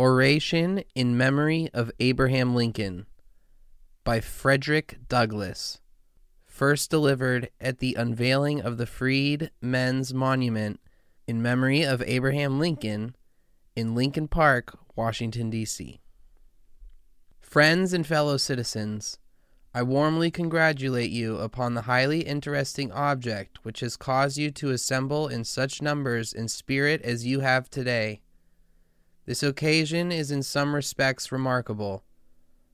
Oration in Memory of Abraham Lincoln by Frederick Douglass. First delivered at the unveiling of the Freed Men's Monument in memory of Abraham Lincoln in Lincoln Park, Washington, D.C. Friends and fellow citizens, I warmly congratulate you upon the highly interesting object which has caused you to assemble in such numbers and spirit as you have today. This occasion is in some respects remarkable.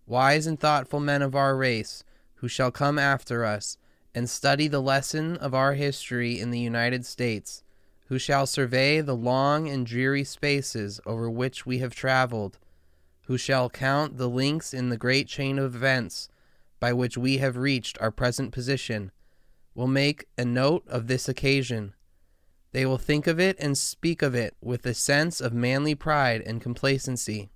Wise and thoughtful men of our race, who shall come after us, and study the lesson of our history in the United States, who shall survey the long and dreary spaces over which we have traveled, who shall count the links in the great chain of events by which we have reached our present position, will make a note of this occasion they will think of it and speak of it with a sense of manly pride and complacency.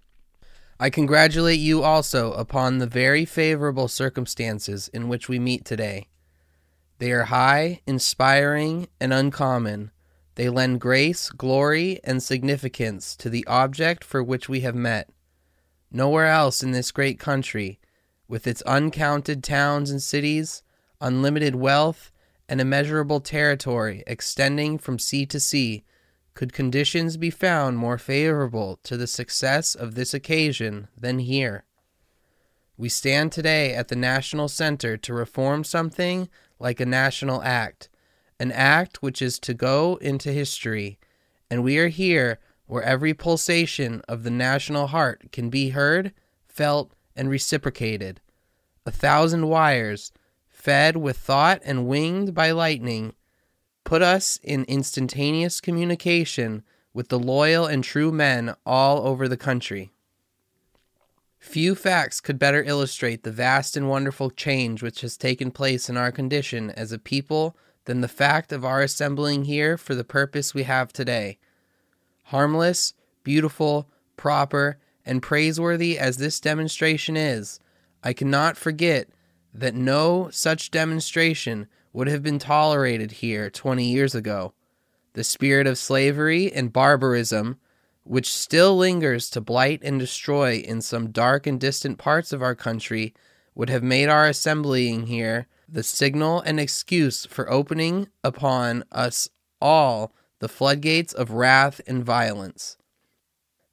I congratulate you also upon the very favorable circumstances in which we meet today. They are high, inspiring, and uncommon. They lend grace, glory, and significance to the object for which we have met. Nowhere else in this great country, with its uncounted towns and cities, unlimited wealth, and immeasurable territory extending from sea to sea, could conditions be found more favorable to the success of this occasion than here? We stand today at the National Center to reform something like a national act, an act which is to go into history, and we are here where every pulsation of the national heart can be heard, felt, and reciprocated. A thousand wires, fed with thought and winged by lightning, put us in instantaneous communication with the loyal and true men all over the country. Few facts could better illustrate the vast and wonderful change which has taken place in our condition as a people than the fact of our assembling here for the purpose we have today. Harmless, beautiful, proper, and praiseworthy as this demonstration is, I cannot forget that no such demonstration would have been tolerated here 20 years ago. The spirit of slavery and barbarism, which still lingers to blight and destroy in some dark and distant parts of our country, would have made our assembling here the signal and excuse for opening upon us all the floodgates of wrath and violence.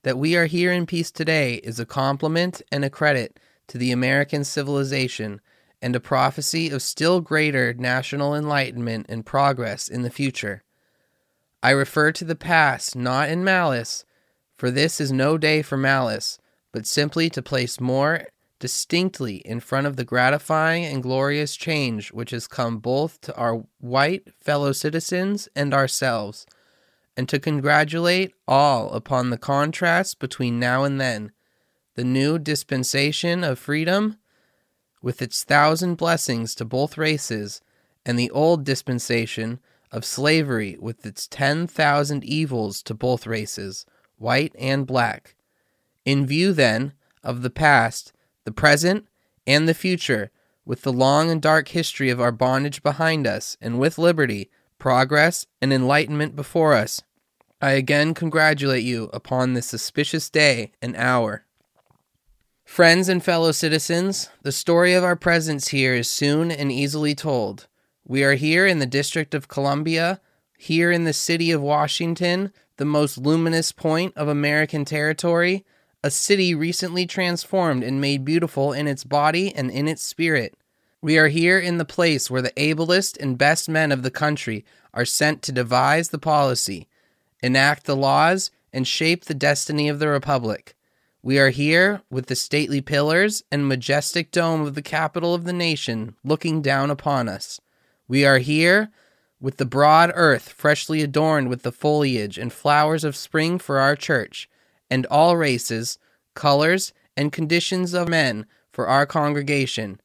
That we are here in peace today is a compliment and a credit to the American civilization and a prophecy of still greater national enlightenment and progress in the future. I refer to the past not in malice, for this is no day for malice, but simply to place more distinctly in front of the gratifying and glorious change which has come both to our white fellow citizens and ourselves, and to congratulate all upon the contrast between now and then, the new dispensation of freedom with its thousand blessings to both races, and the old dispensation of slavery with its ten thousand evils to both races, white and black. In view, then, of the past, the present, and the future, with the long and dark history of our bondage behind us, and with liberty, progress, and enlightenment before us, I again congratulate you upon this auspicious day and hour. Friends and fellow citizens, the story of our presence here is soon and easily told. We are here in the District of Columbia, here in the city of Washington, the most luminous point of American territory, a city recently transformed and made beautiful in its body and in its spirit. We are here in the place where the ablest and best men of the country are sent to devise the policy, enact the laws, and shape the destiny of the Republic. We are here with the stately pillars and majestic dome of the capitol of the nation looking down upon us. We are here with the broad earth freshly adorned with the foliage and flowers of spring for our church, and all races, colors, and conditions of men for our congregation.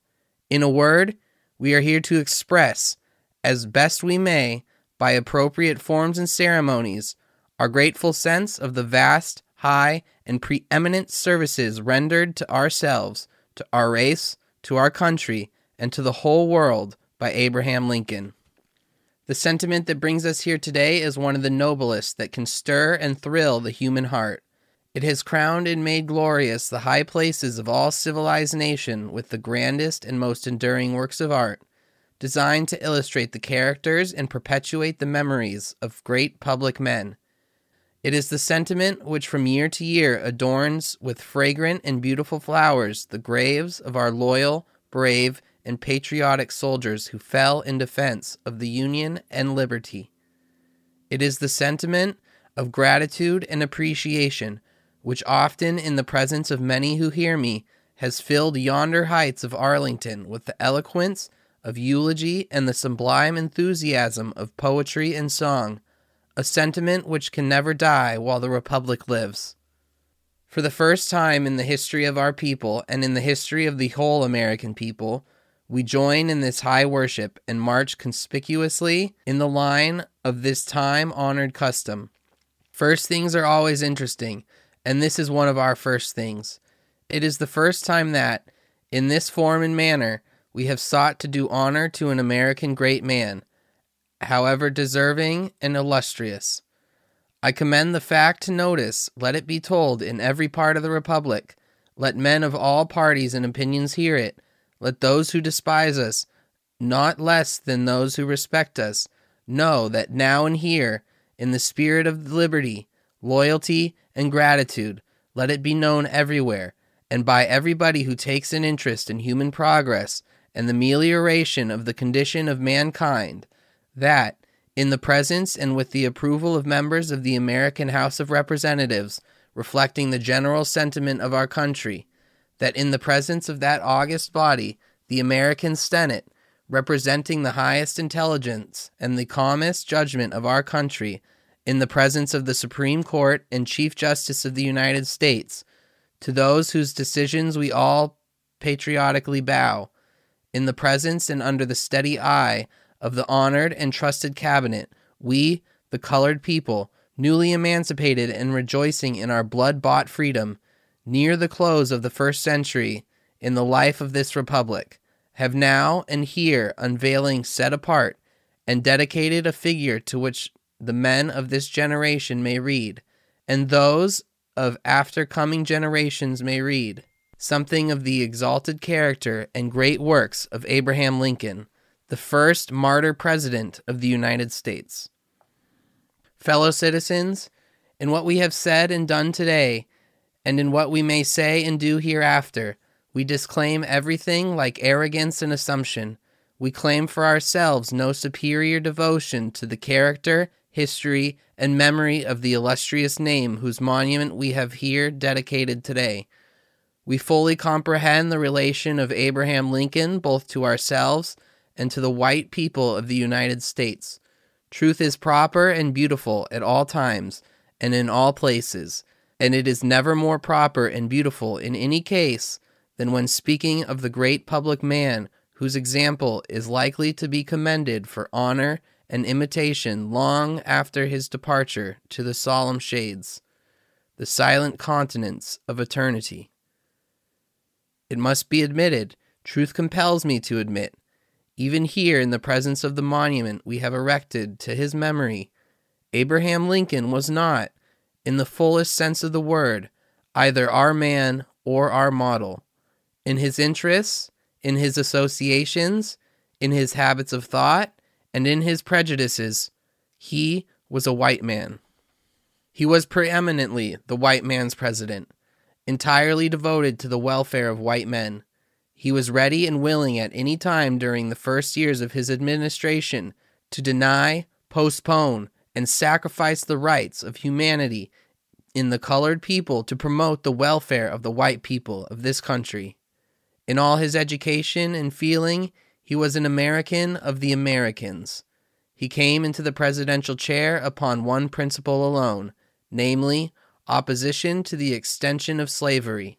In a word, we are here to express, as best we may, by appropriate forms and ceremonies, our grateful sense of the vast, high, and preeminent services rendered to ourselves, to our race, to our country, and to the whole world by Abraham Lincoln. The sentiment that brings us here today is one of the noblest that can stir and thrill the human heart. It has crowned and made glorious the high places of all civilized nation with the grandest and most enduring works of art, designed to illustrate the characters and perpetuate the memories of great public men. It is the sentiment which from year to year adorns with fragrant and beautiful flowers the graves of our loyal, brave, and patriotic soldiers who fell in defense of the Union and liberty. It is the sentiment of gratitude and appreciation which often, in the presence of many who hear me, has filled yonder heights of Arlington with the eloquence of eulogy and the sublime enthusiasm of poetry and song, a sentiment which can never die while the Republic lives. For the first time in the history of our people and in the history of the whole American people, we join in this high worship and march conspicuously in the line of this time honored custom. First things are always interesting, and this is one of our first things. It is the first time that, in this form and manner, we have sought to do honor to an American great man, however deserving and illustrious. I commend the fact to notice, let it be told in every part of the Republic. Let men of all parties and opinions hear it let those who despise us, not less than those who respect us, know that now and here, in the spirit of liberty, loyalty, and gratitude, let it be known everywhere, and by everybody who takes an interest in human progress and the amelioration of the condition of mankind, that, in the presence and with the approval of members of the American House of Representatives, reflecting the general sentiment of our country, that in the presence of that august body, the American Senate, representing the highest intelligence and the calmest judgment of our country, in the presence of the Supreme Court and Chief Justice of the United States, to those whose decisions we all patriotically bow, in the presence and under the steady eye of the honored and trusted cabinet, we, the colored people, newly emancipated and rejoicing in our blood bought freedom, near the close of the first century in the life of this republic, have now and here unveiling set apart and dedicated a figure to which the men of this generation may read, and those of after coming generations may read, something of the exalted character and great works of Abraham Lincoln, the first martyr president of the United States. Fellow citizens, in what we have said and done today, and in what we may say and do hereafter, we disclaim everything like arrogance and assumption. We claim for ourselves no superior devotion to the character, history, and memory of the illustrious name whose monument we have here dedicated today. We fully comprehend the relation of Abraham Lincoln both to ourselves and to the white people of the United States. Truth is proper and beautiful at all times and in all places and it is never more proper and beautiful in any case than when speaking of the great public man whose example is likely to be commended for honor and imitation long after his departure to the solemn shades, the silent continents of eternity. It must be admitted, truth compels me to admit, even here in the presence of the monument we have erected to his memory, Abraham Lincoln was not, in the fullest sense of the word, either our man or our model. In his interests, in his associations, in his habits of thought, and in his prejudices, he was a white man. He was preeminently the white man's president, entirely devoted to the welfare of white men. He was ready and willing at any time during the first years of his administration to deny, postpone, and sacrifice the rights of humanity in the colored people to promote the welfare of the white people of this country. In all his education and feeling, he was an American of the Americans. He came into the presidential chair upon one principle alone, namely, opposition to the extension of slavery.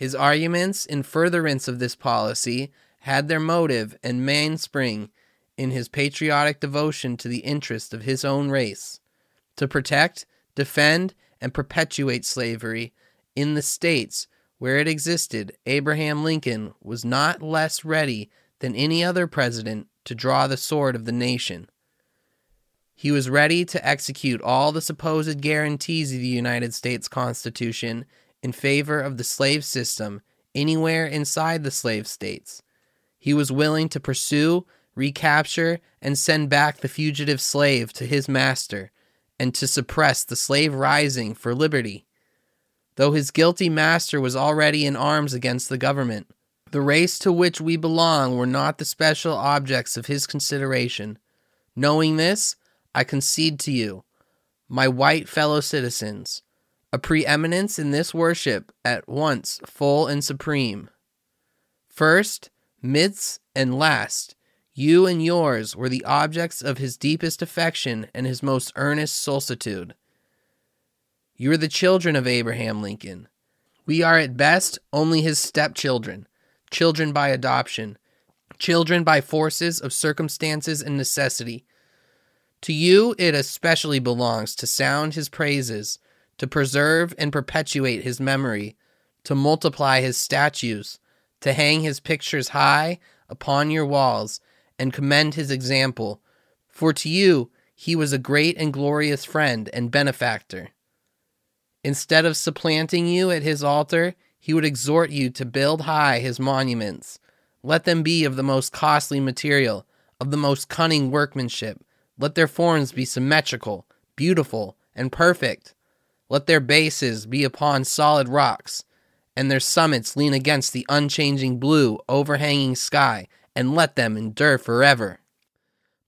His arguments in furtherance of this policy had their motive and mainspring in his patriotic devotion to the interest of his own race, to protect, defend, and perpetuate slavery in the states where it existed, Abraham Lincoln was not less ready than any other president to draw the sword of the nation. He was ready to execute all the supposed guarantees of the United States Constitution in favor of the slave system anywhere inside the slave states. He was willing to pursue, recapture, and send back the fugitive slave to his master, and to suppress the slave rising for liberty. Though his guilty master was already in arms against the government, the race to which we belong were not the special objects of his consideration. Knowing this, I concede to you, my white fellow citizens, a preeminence in this worship at once full and supreme. First, midst, and last, you and yours were the objects of his deepest affection and his most earnest solicitude. You are the children of Abraham Lincoln. We are at best only his stepchildren, children by adoption, children by forces of circumstances and necessity to you it especially belongs to sound his praises, to preserve and perpetuate his memory, to multiply his statues, to hang his pictures high upon your walls, and commend his example. For to you he was a great and glorious friend and benefactor. Instead of supplanting you at his altar, he would exhort you to build high his monuments. Let them be of the most costly material, of the most cunning workmanship let their forms be symmetrical, beautiful, and perfect. Let their bases be upon solid rocks, and their summits lean against the unchanging blue, overhanging sky, and let them endure forever.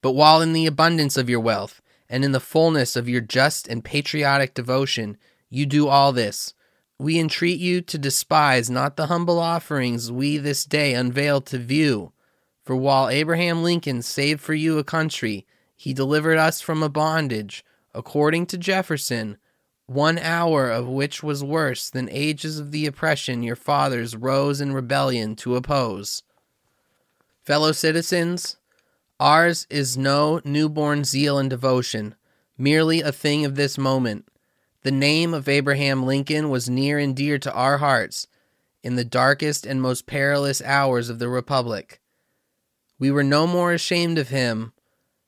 But while in the abundance of your wealth, and in the fullness of your just and patriotic devotion, you do all this, we entreat you to despise not the humble offerings we this day unveil to view. For while Abraham Lincoln saved for you a country, he delivered us from a bondage, according to Jefferson, one hour of which was worse than ages of the oppression your fathers rose in rebellion to oppose. Fellow citizens, ours is no newborn zeal and devotion, merely a thing of this moment. The name of Abraham Lincoln was near and dear to our hearts in the darkest and most perilous hours of the Republic. We were no more ashamed of him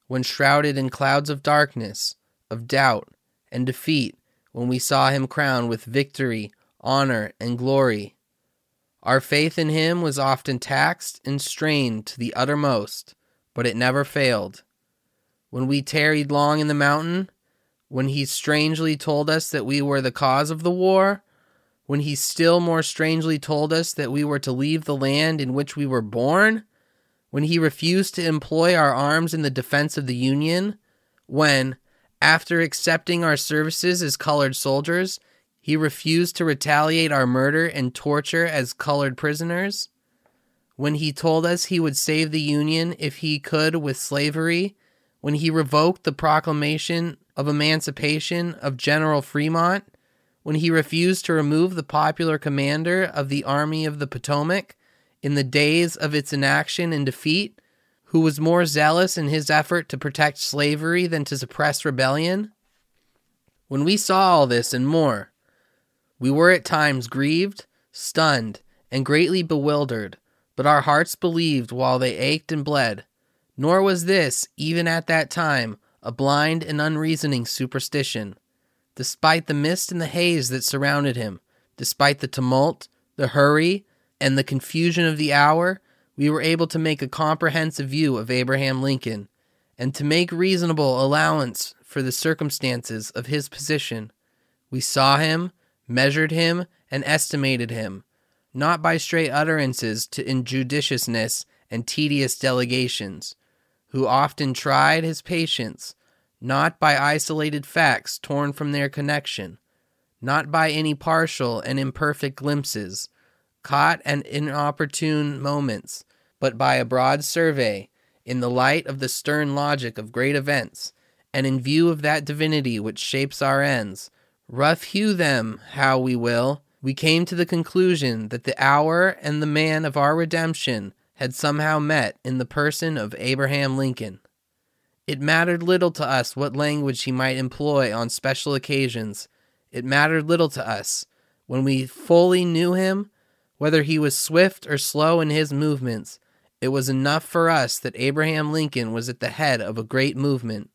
when shrouded in clouds of darkness, of doubt, and defeat, when we saw him crowned with victory, honor, and glory. Our faith in him was often taxed and strained to the uttermost, but it never failed. When we tarried long in the mountain, when he strangely told us that we were the cause of the war, when he still more strangely told us that we were to leave the land in which we were born, when he refused to employ our arms in the defense of the Union, when, after accepting our services as colored soldiers, he refused to retaliate our murder and torture as colored prisoners, when he told us he would save the Union if he could with slavery, when he revoked the proclamation of emancipation of General Fremont, when he refused to remove the popular commander of the Army of the Potomac, in the days of its inaction and defeat, who was more zealous in his effort to protect slavery than to suppress rebellion? When we saw all this and more, we were at times grieved, stunned, and greatly bewildered, but our hearts believed while they ached and bled. Nor was this, even at that time, a blind and unreasoning superstition. Despite the mist and the haze that surrounded him, despite the tumult, the hurry, and the confusion of the hour, we were able to make a comprehensive view of Abraham Lincoln and to make reasonable allowance for the circumstances of his position. We saw him, measured him, and estimated him, not by stray utterances to injudiciousness and tedious delegations, who often tried his patience, not by isolated facts torn from their connection, not by any partial and imperfect glimpses caught at inopportune moments, but by a broad survey, in the light of the stern logic of great events, and in view of that divinity which shapes our ends, rough hew them how we will, we came to the conclusion that the hour and the man of our redemption had somehow met in the person of Abraham Lincoln. It mattered little to us what language he might employ on special occasions. It mattered little to us. When we fully knew him, whether he was swift or slow in his movements, it was enough for us that Abraham Lincoln was at the head of a great movement,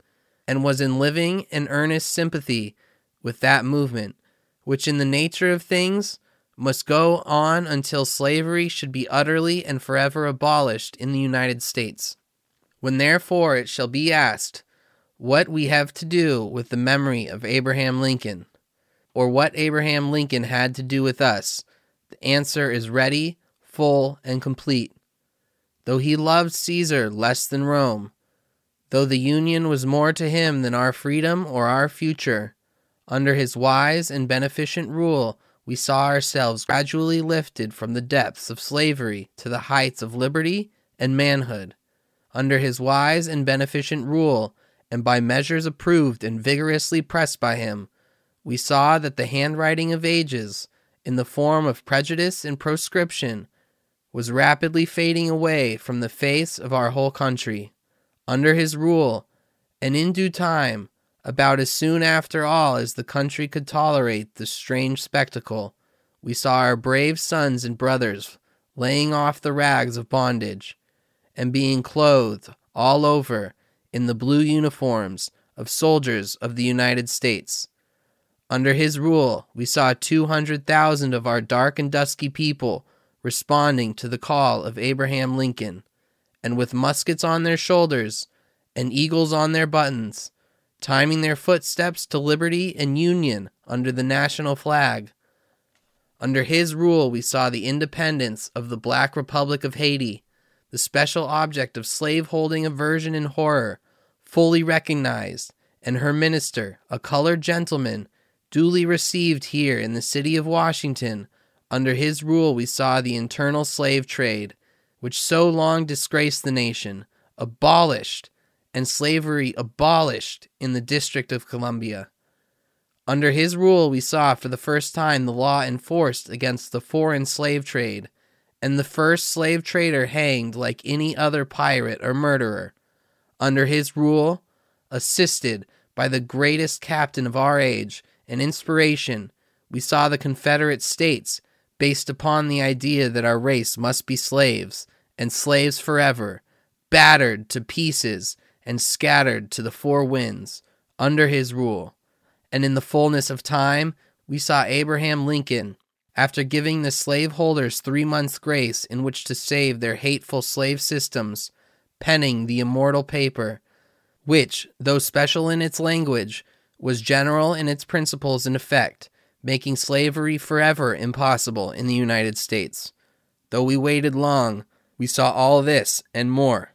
and was in living and earnest sympathy with that movement, which in the nature of things must go on until slavery should be utterly and forever abolished in the United States. When therefore it shall be asked what we have to do with the memory of Abraham Lincoln, or what Abraham Lincoln had to do with us, the answer is ready, full, and complete. Though he loved Caesar less than Rome, though the Union was more to him than our freedom or our future, under his wise and beneficent rule, we saw ourselves gradually lifted from the depths of slavery to the heights of liberty and manhood. Under his wise and beneficent rule, and by measures approved and vigorously pressed by him, we saw that the handwriting of ages, in the form of prejudice and proscription, was rapidly fading away from the face of our whole country. Under his rule, and in due time, about as soon after all as the country could tolerate the strange spectacle, we saw our brave sons and brothers laying off the rags of bondage and being clothed all over in the blue uniforms of soldiers of the United States. Under his rule, we saw 200,000 of our dark and dusky people responding to the call of Abraham Lincoln, and with muskets on their shoulders and eagles on their buttons, timing their footsteps to liberty and union under the national flag. Under his rule, we saw the independence of the Black Republic of Haiti, the special object of slaveholding aversion and horror, fully recognized, and her minister, a colored gentleman, duly received here in the city of Washington. Under his rule, we saw the internal slave trade, which so long disgraced the nation, abolished and slavery abolished in the District of Columbia. Under his rule, we saw for the first time the law enforced against the foreign slave trade, and the first slave trader hanged like any other pirate or murderer. Under his rule, assisted by the greatest captain of our age and inspiration, we saw the Confederate States based upon the idea that our race must be slaves, and slaves forever, battered to pieces and scattered to the four winds under his rule. And in the fullness of time, we saw Abraham Lincoln, after giving the slaveholders three months' grace in which to save their hateful slave systems, penning the immortal paper, which, though special in its language, was general in its principles and effect, making slavery forever impossible in the United States. Though we waited long, we saw all this and more.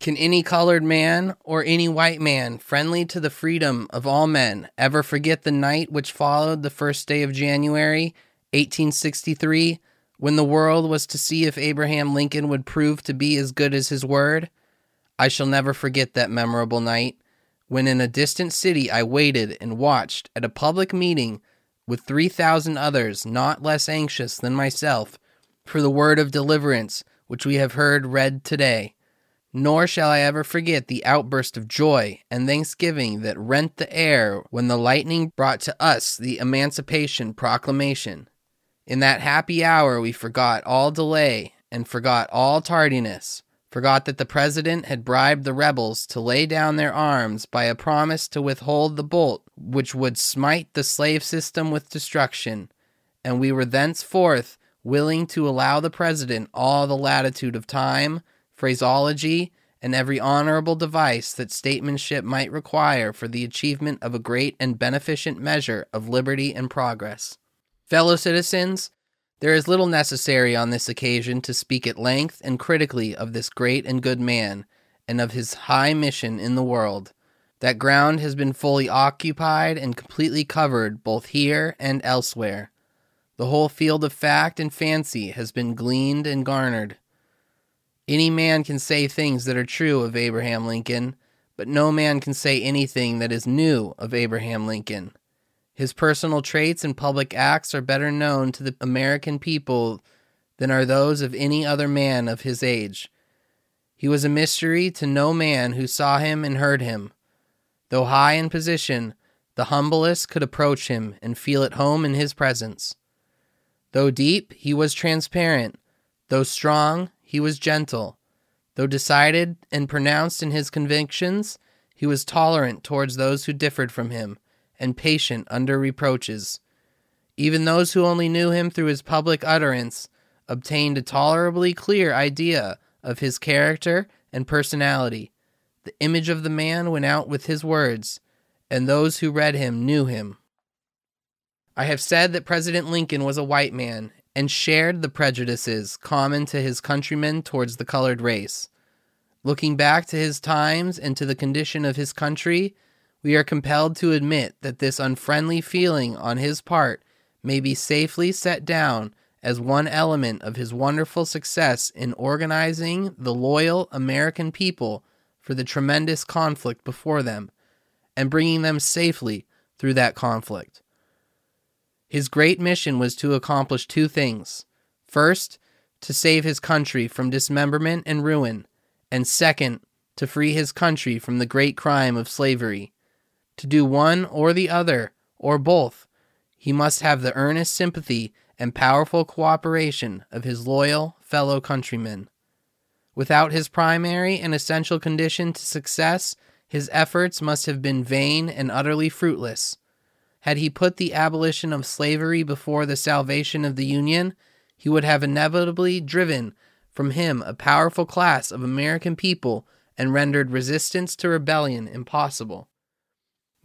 Can any colored man or any white man, friendly to the freedom of all men, ever forget the night which followed the first day of January, 1863, when the world was to see if Abraham Lincoln would prove to be as good as his word? I shall never forget that memorable night when in a distant city I waited and watched at a public meeting with 3,000 others not less anxious than myself for the word of deliverance which we have heard read today. Nor shall I ever forget the outburst of joy and thanksgiving that rent the air when the lightning brought to us the Emancipation Proclamation. In that happy hour, we forgot all delay and forgot all tardiness, forgot that the President had bribed the rebels to lay down their arms by a promise to withhold the bolt which would smite the slave system with destruction, and we were thenceforth willing to allow the President all the latitude of time phraseology, and every honorable device that statesmanship might require for the achievement of a great and beneficent measure of liberty and progress. Fellow citizens, there is little necessary on this occasion to speak at length and critically of this great and good man, and of his high mission in the world. That ground has been fully occupied and completely covered both here and elsewhere. The whole field of fact and fancy has been gleaned and garnered. Any man can say things that are true of Abraham Lincoln, but no man can say anything that is new of Abraham Lincoln. His personal traits and public acts are better known to the American people than are those of any other man of his age. He was a mystery to no man who saw him and heard him. Though high in position, the humblest could approach him and feel at home in his presence. Though deep, he was transparent. Though strong, he was gentle. Though decided and pronounced in his convictions, he was tolerant towards those who differed from him, and patient under reproaches. Even those who only knew him through his public utterance obtained a tolerably clear idea of his character and personality. The image of the man went out with his words, and those who read him knew him. I have said that President Lincoln was a white man and shared the prejudices common to his countrymen towards the colored race. Looking back to his times and to the condition of his country, we are compelled to admit that this unfriendly feeling on his part may be safely set down as one element of his wonderful success in organizing the loyal American people for the tremendous conflict before them and bringing them safely through that conflict. His great mission was to accomplish two things. First, to save his country from dismemberment and ruin, and second, to free his country from the great crime of slavery. To do one or the other, or both, he must have the earnest sympathy and powerful cooperation of his loyal fellow countrymen. Without his primary and essential condition to success, his efforts must have been vain and utterly fruitless. Had he put the abolition of slavery before the salvation of the Union, he would have inevitably driven from him a powerful class of American people and rendered resistance to rebellion impossible.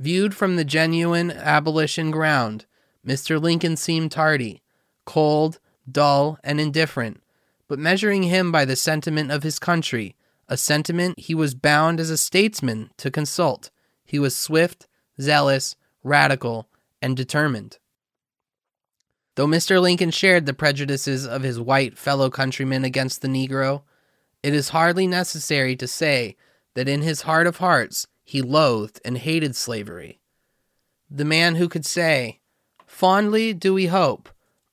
Viewed from the genuine abolition ground, Mr. Lincoln seemed tardy, cold, dull, and indifferent, but measuring him by the sentiment of his country, a sentiment he was bound as a statesman to consult, he was swift, zealous, radical, and determined. Though Mr. Lincoln shared the prejudices of his white fellow countrymen against the Negro, it is hardly necessary to say that in his heart of hearts he loathed and hated slavery. The man who could say, Fondly do we hope,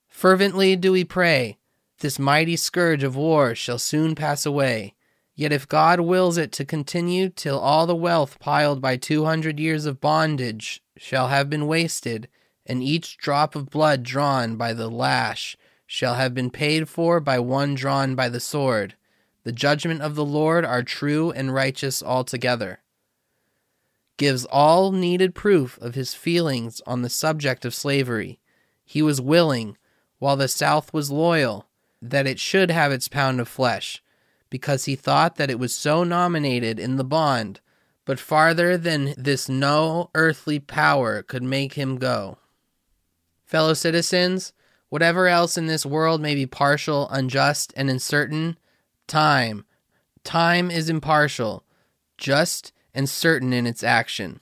fervently do we pray, this mighty scourge of war shall soon pass away. Yet if God wills it to continue till all the wealth piled by two hundred years of bondage shall have been wasted, and each drop of blood drawn by the lash shall have been paid for by one drawn by the sword, the judgment of the Lord are true and righteous altogether. Gives all needed proof of his feelings on the subject of slavery. He was willing, while the South was loyal, that it should have its pound of flesh because he thought that it was so nominated in the bond, but farther than this no earthly power could make him go. Fellow citizens, whatever else in this world may be partial, unjust, and uncertain, time, time is impartial, just, and certain in its action.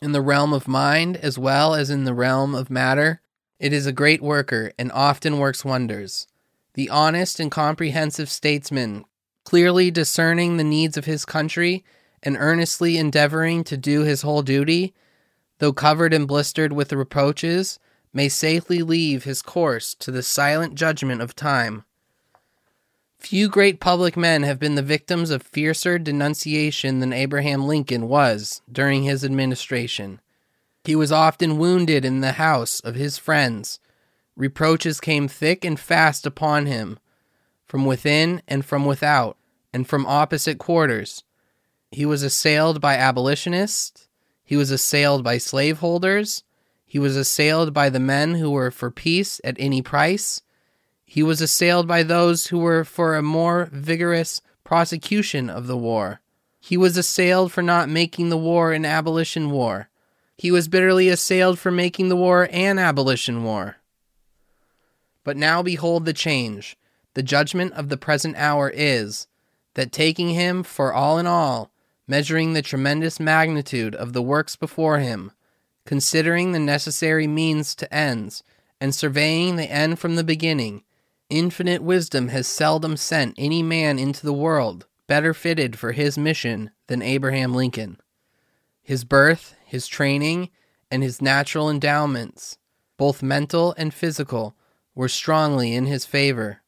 In the realm of mind as well as in the realm of matter, it is a great worker and often works wonders the honest and comprehensive statesman, clearly discerning the needs of his country and earnestly endeavoring to do his whole duty, though covered and blistered with reproaches, may safely leave his course to the silent judgment of time. Few great public men have been the victims of fiercer denunciation than Abraham Lincoln was during his administration. He was often wounded in the house of his friends Reproaches came thick and fast upon him, from within and from without, and from opposite quarters. He was assailed by abolitionists, he was assailed by slaveholders, he was assailed by the men who were for peace at any price, he was assailed by those who were for a more vigorous prosecution of the war. He was assailed for not making the war an abolition war. He was bitterly assailed for making the war an abolition war. But now behold the change. The judgment of the present hour is that taking him for all in all, measuring the tremendous magnitude of the works before him, considering the necessary means to ends, and surveying the end from the beginning, infinite wisdom has seldom sent any man into the world better fitted for his mission than Abraham Lincoln. His birth, his training, and his natural endowments, both mental and physical, were strongly in his favor.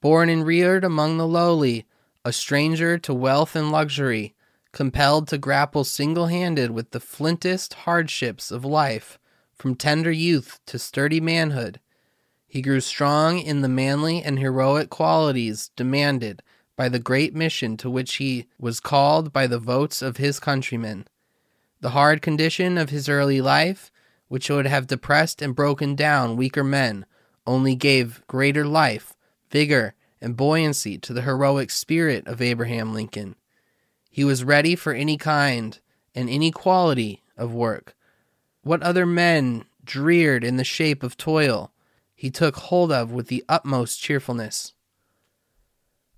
Born and reared among the lowly, a stranger to wealth and luxury, compelled to grapple single handed with the flintest hardships of life, from tender youth to sturdy manhood, he grew strong in the manly and heroic qualities demanded by the great mission to which he was called by the votes of his countrymen. The hard condition of his early life, which would have depressed and broken down weaker men, only gave greater life, vigor, and buoyancy to the heroic spirit of Abraham Lincoln. He was ready for any kind and any quality of work. What other men dreared in the shape of toil, he took hold of with the utmost cheerfulness.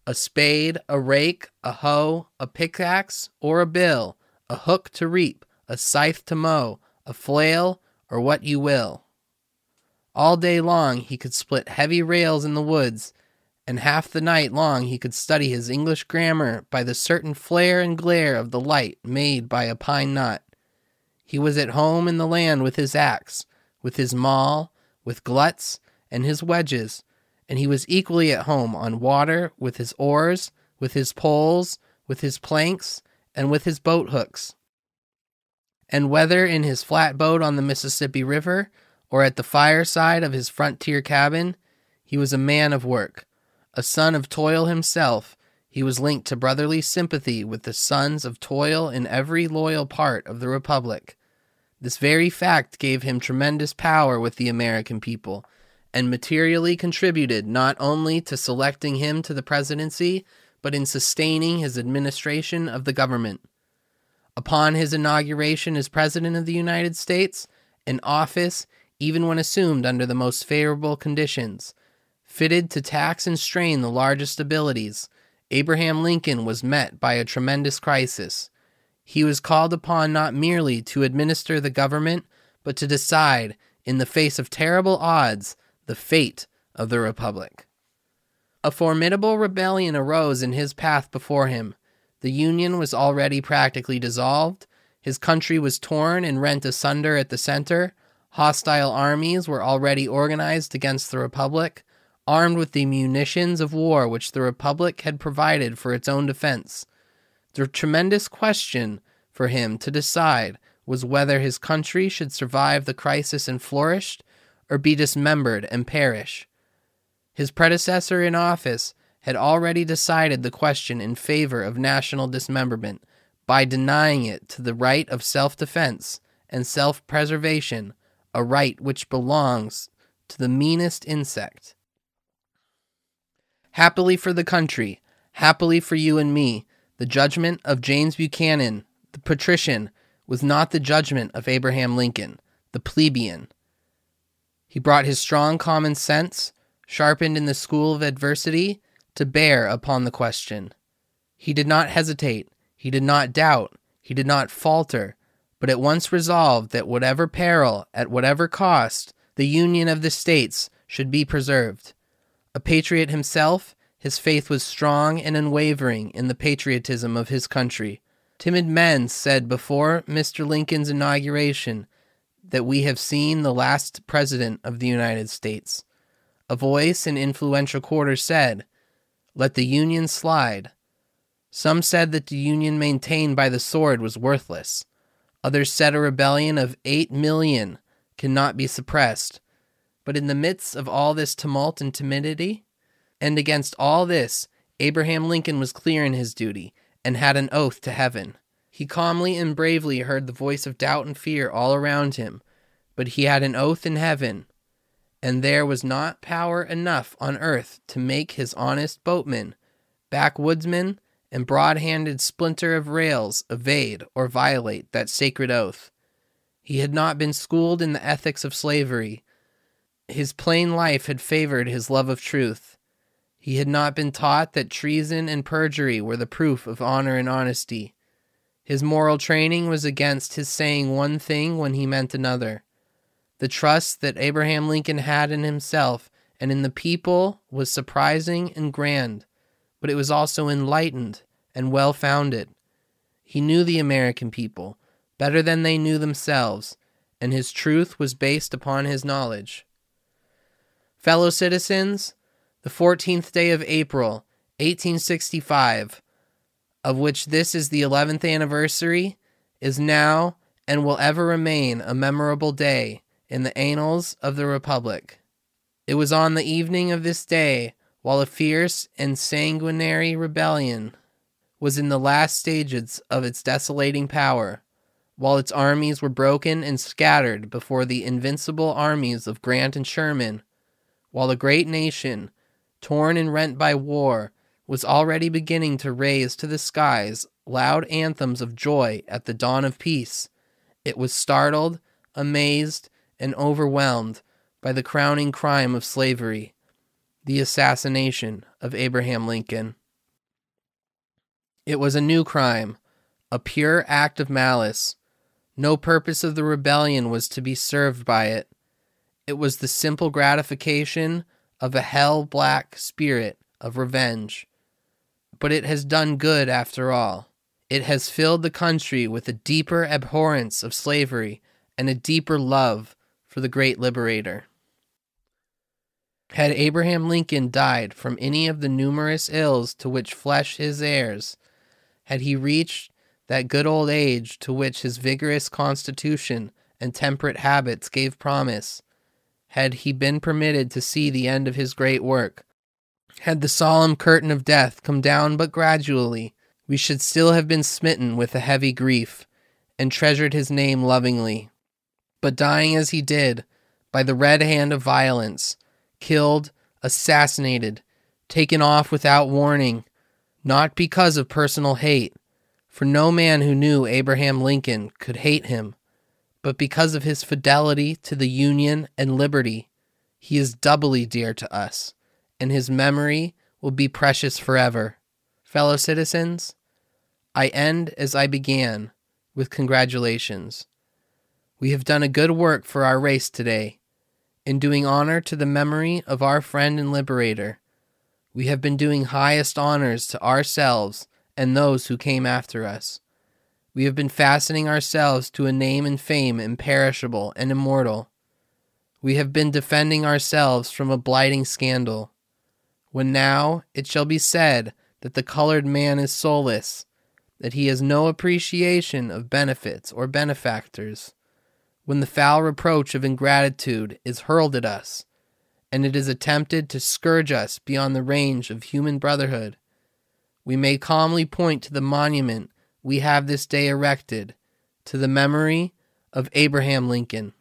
A spade, a rake, a hoe, a pickaxe, or a bill, a hook to reap, a scythe to mow, a flail, or what you will. All day long he could split heavy rails in the woods, and half the night long he could study his English grammar by the certain flare and glare of the light made by a pine knot. He was at home in the land with his axe, with his maul, with gluts, and his wedges, and he was equally at home on water with his oars, with his poles, with his planks, and with his boat hooks. And whether in his flat boat on the Mississippi River or at the fireside of his frontier cabin, he was a man of work, a son of toil himself. He was linked to brotherly sympathy with the sons of toil in every loyal part of the Republic. This very fact gave him tremendous power with the American people and materially contributed not only to selecting him to the presidency, but in sustaining his administration of the government. Upon his inauguration as President of the United States, an office, even when assumed under the most favorable conditions, fitted to tax and strain the largest abilities, Abraham Lincoln was met by a tremendous crisis. He was called upon not merely to administer the government, but to decide, in the face of terrible odds, the fate of the Republic. A formidable rebellion arose in his path before him. The Union was already practically dissolved. His country was torn and rent asunder at the center. Hostile armies were already organized against the Republic, armed with the munitions of war which the Republic had provided for its own defense. The tremendous question for him to decide was whether his country should survive the crisis and flourish, or be dismembered and perish. His predecessor in office had already decided the question in favor of national dismemberment by denying it to the right of self defense and self preservation, a right which belongs to the meanest insect. Happily for the country, happily for you and me, the judgment of James Buchanan, the patrician, was not the judgment of Abraham Lincoln, the plebeian. He brought his strong common sense, sharpened in the school of adversity, to bear upon the question. He did not hesitate, he did not doubt, he did not falter, but at once resolved that whatever peril, at whatever cost, the union of the states should be preserved. A patriot himself, his faith was strong and unwavering in the patriotism of his country. Timid men said before Mr. Lincoln's inauguration that we have seen the last president of the United States. A voice in influential quarters said, Let the Union slide. Some said that the Union maintained by the sword was worthless. Others said a rebellion of eight million cannot be suppressed. But in the midst of all this tumult and timidity, and against all this, Abraham Lincoln was clear in his duty and had an oath to heaven. He calmly and bravely heard the voice of doubt and fear all around him, but he had an oath in heaven, and there was not power enough on earth to make his honest boatman, backwoodsman, and broad handed splinter of rails evade or violate that sacred oath. He had not been schooled in the ethics of slavery. His plain life had favored his love of truth. He had not been taught that treason and perjury were the proof of honor and honesty. His moral training was against his saying one thing when he meant another. The trust that Abraham Lincoln had in himself and in the people was surprising and grand, but it was also enlightened and well founded. He knew the American people better than they knew themselves, and his truth was based upon his knowledge. Fellow citizens, the 14th day of April, 1865, of which this is the 11th anniversary, is now and will ever remain a memorable day in the annals of the Republic. It was on the evening of this day while a fierce and sanguinary rebellion was in the last stages of its desolating power, while its armies were broken and scattered before the invincible armies of Grant and Sherman, while the great nation, torn and rent by war, was already beginning to raise to the skies loud anthems of joy at the dawn of peace, it was startled, amazed, and overwhelmed by the crowning crime of slavery, the assassination of Abraham Lincoln. It was a new crime, a pure act of malice. No purpose of the rebellion was to be served by it. It was the simple gratification of a hell black spirit of revenge. But it has done good after all. It has filled the country with a deeper abhorrence of slavery and a deeper love for the great liberator. Had Abraham Lincoln died from any of the numerous ills to which flesh is heirs, had he reached that good old age to which his vigorous constitution and temperate habits gave promise, had he been permitted to see the end of his great work, had the solemn curtain of death come down but gradually, we should still have been smitten with a heavy grief, and treasured his name lovingly. But dying as he did, by the red hand of violence, killed, assassinated, taken off without warning, not because of personal hate, for no man who knew Abraham Lincoln could hate him, but because of his fidelity to the Union and liberty, he is doubly dear to us, and his memory will be precious forever. Fellow citizens, I end as I began with congratulations. We have done a good work for our race today. In doing honor to the memory of our friend and liberator, we have been doing highest honors to ourselves and those who came after us. We have been fastening ourselves to a name and fame imperishable and immortal. We have been defending ourselves from a blighting scandal. When now it shall be said that the colored man is soulless, that he has no appreciation of benefits or benefactors, when the foul reproach of ingratitude is hurled at us, and it is attempted to scourge us beyond the range of human brotherhood, we may calmly point to the monument we have this day erected to the memory of Abraham Lincoln.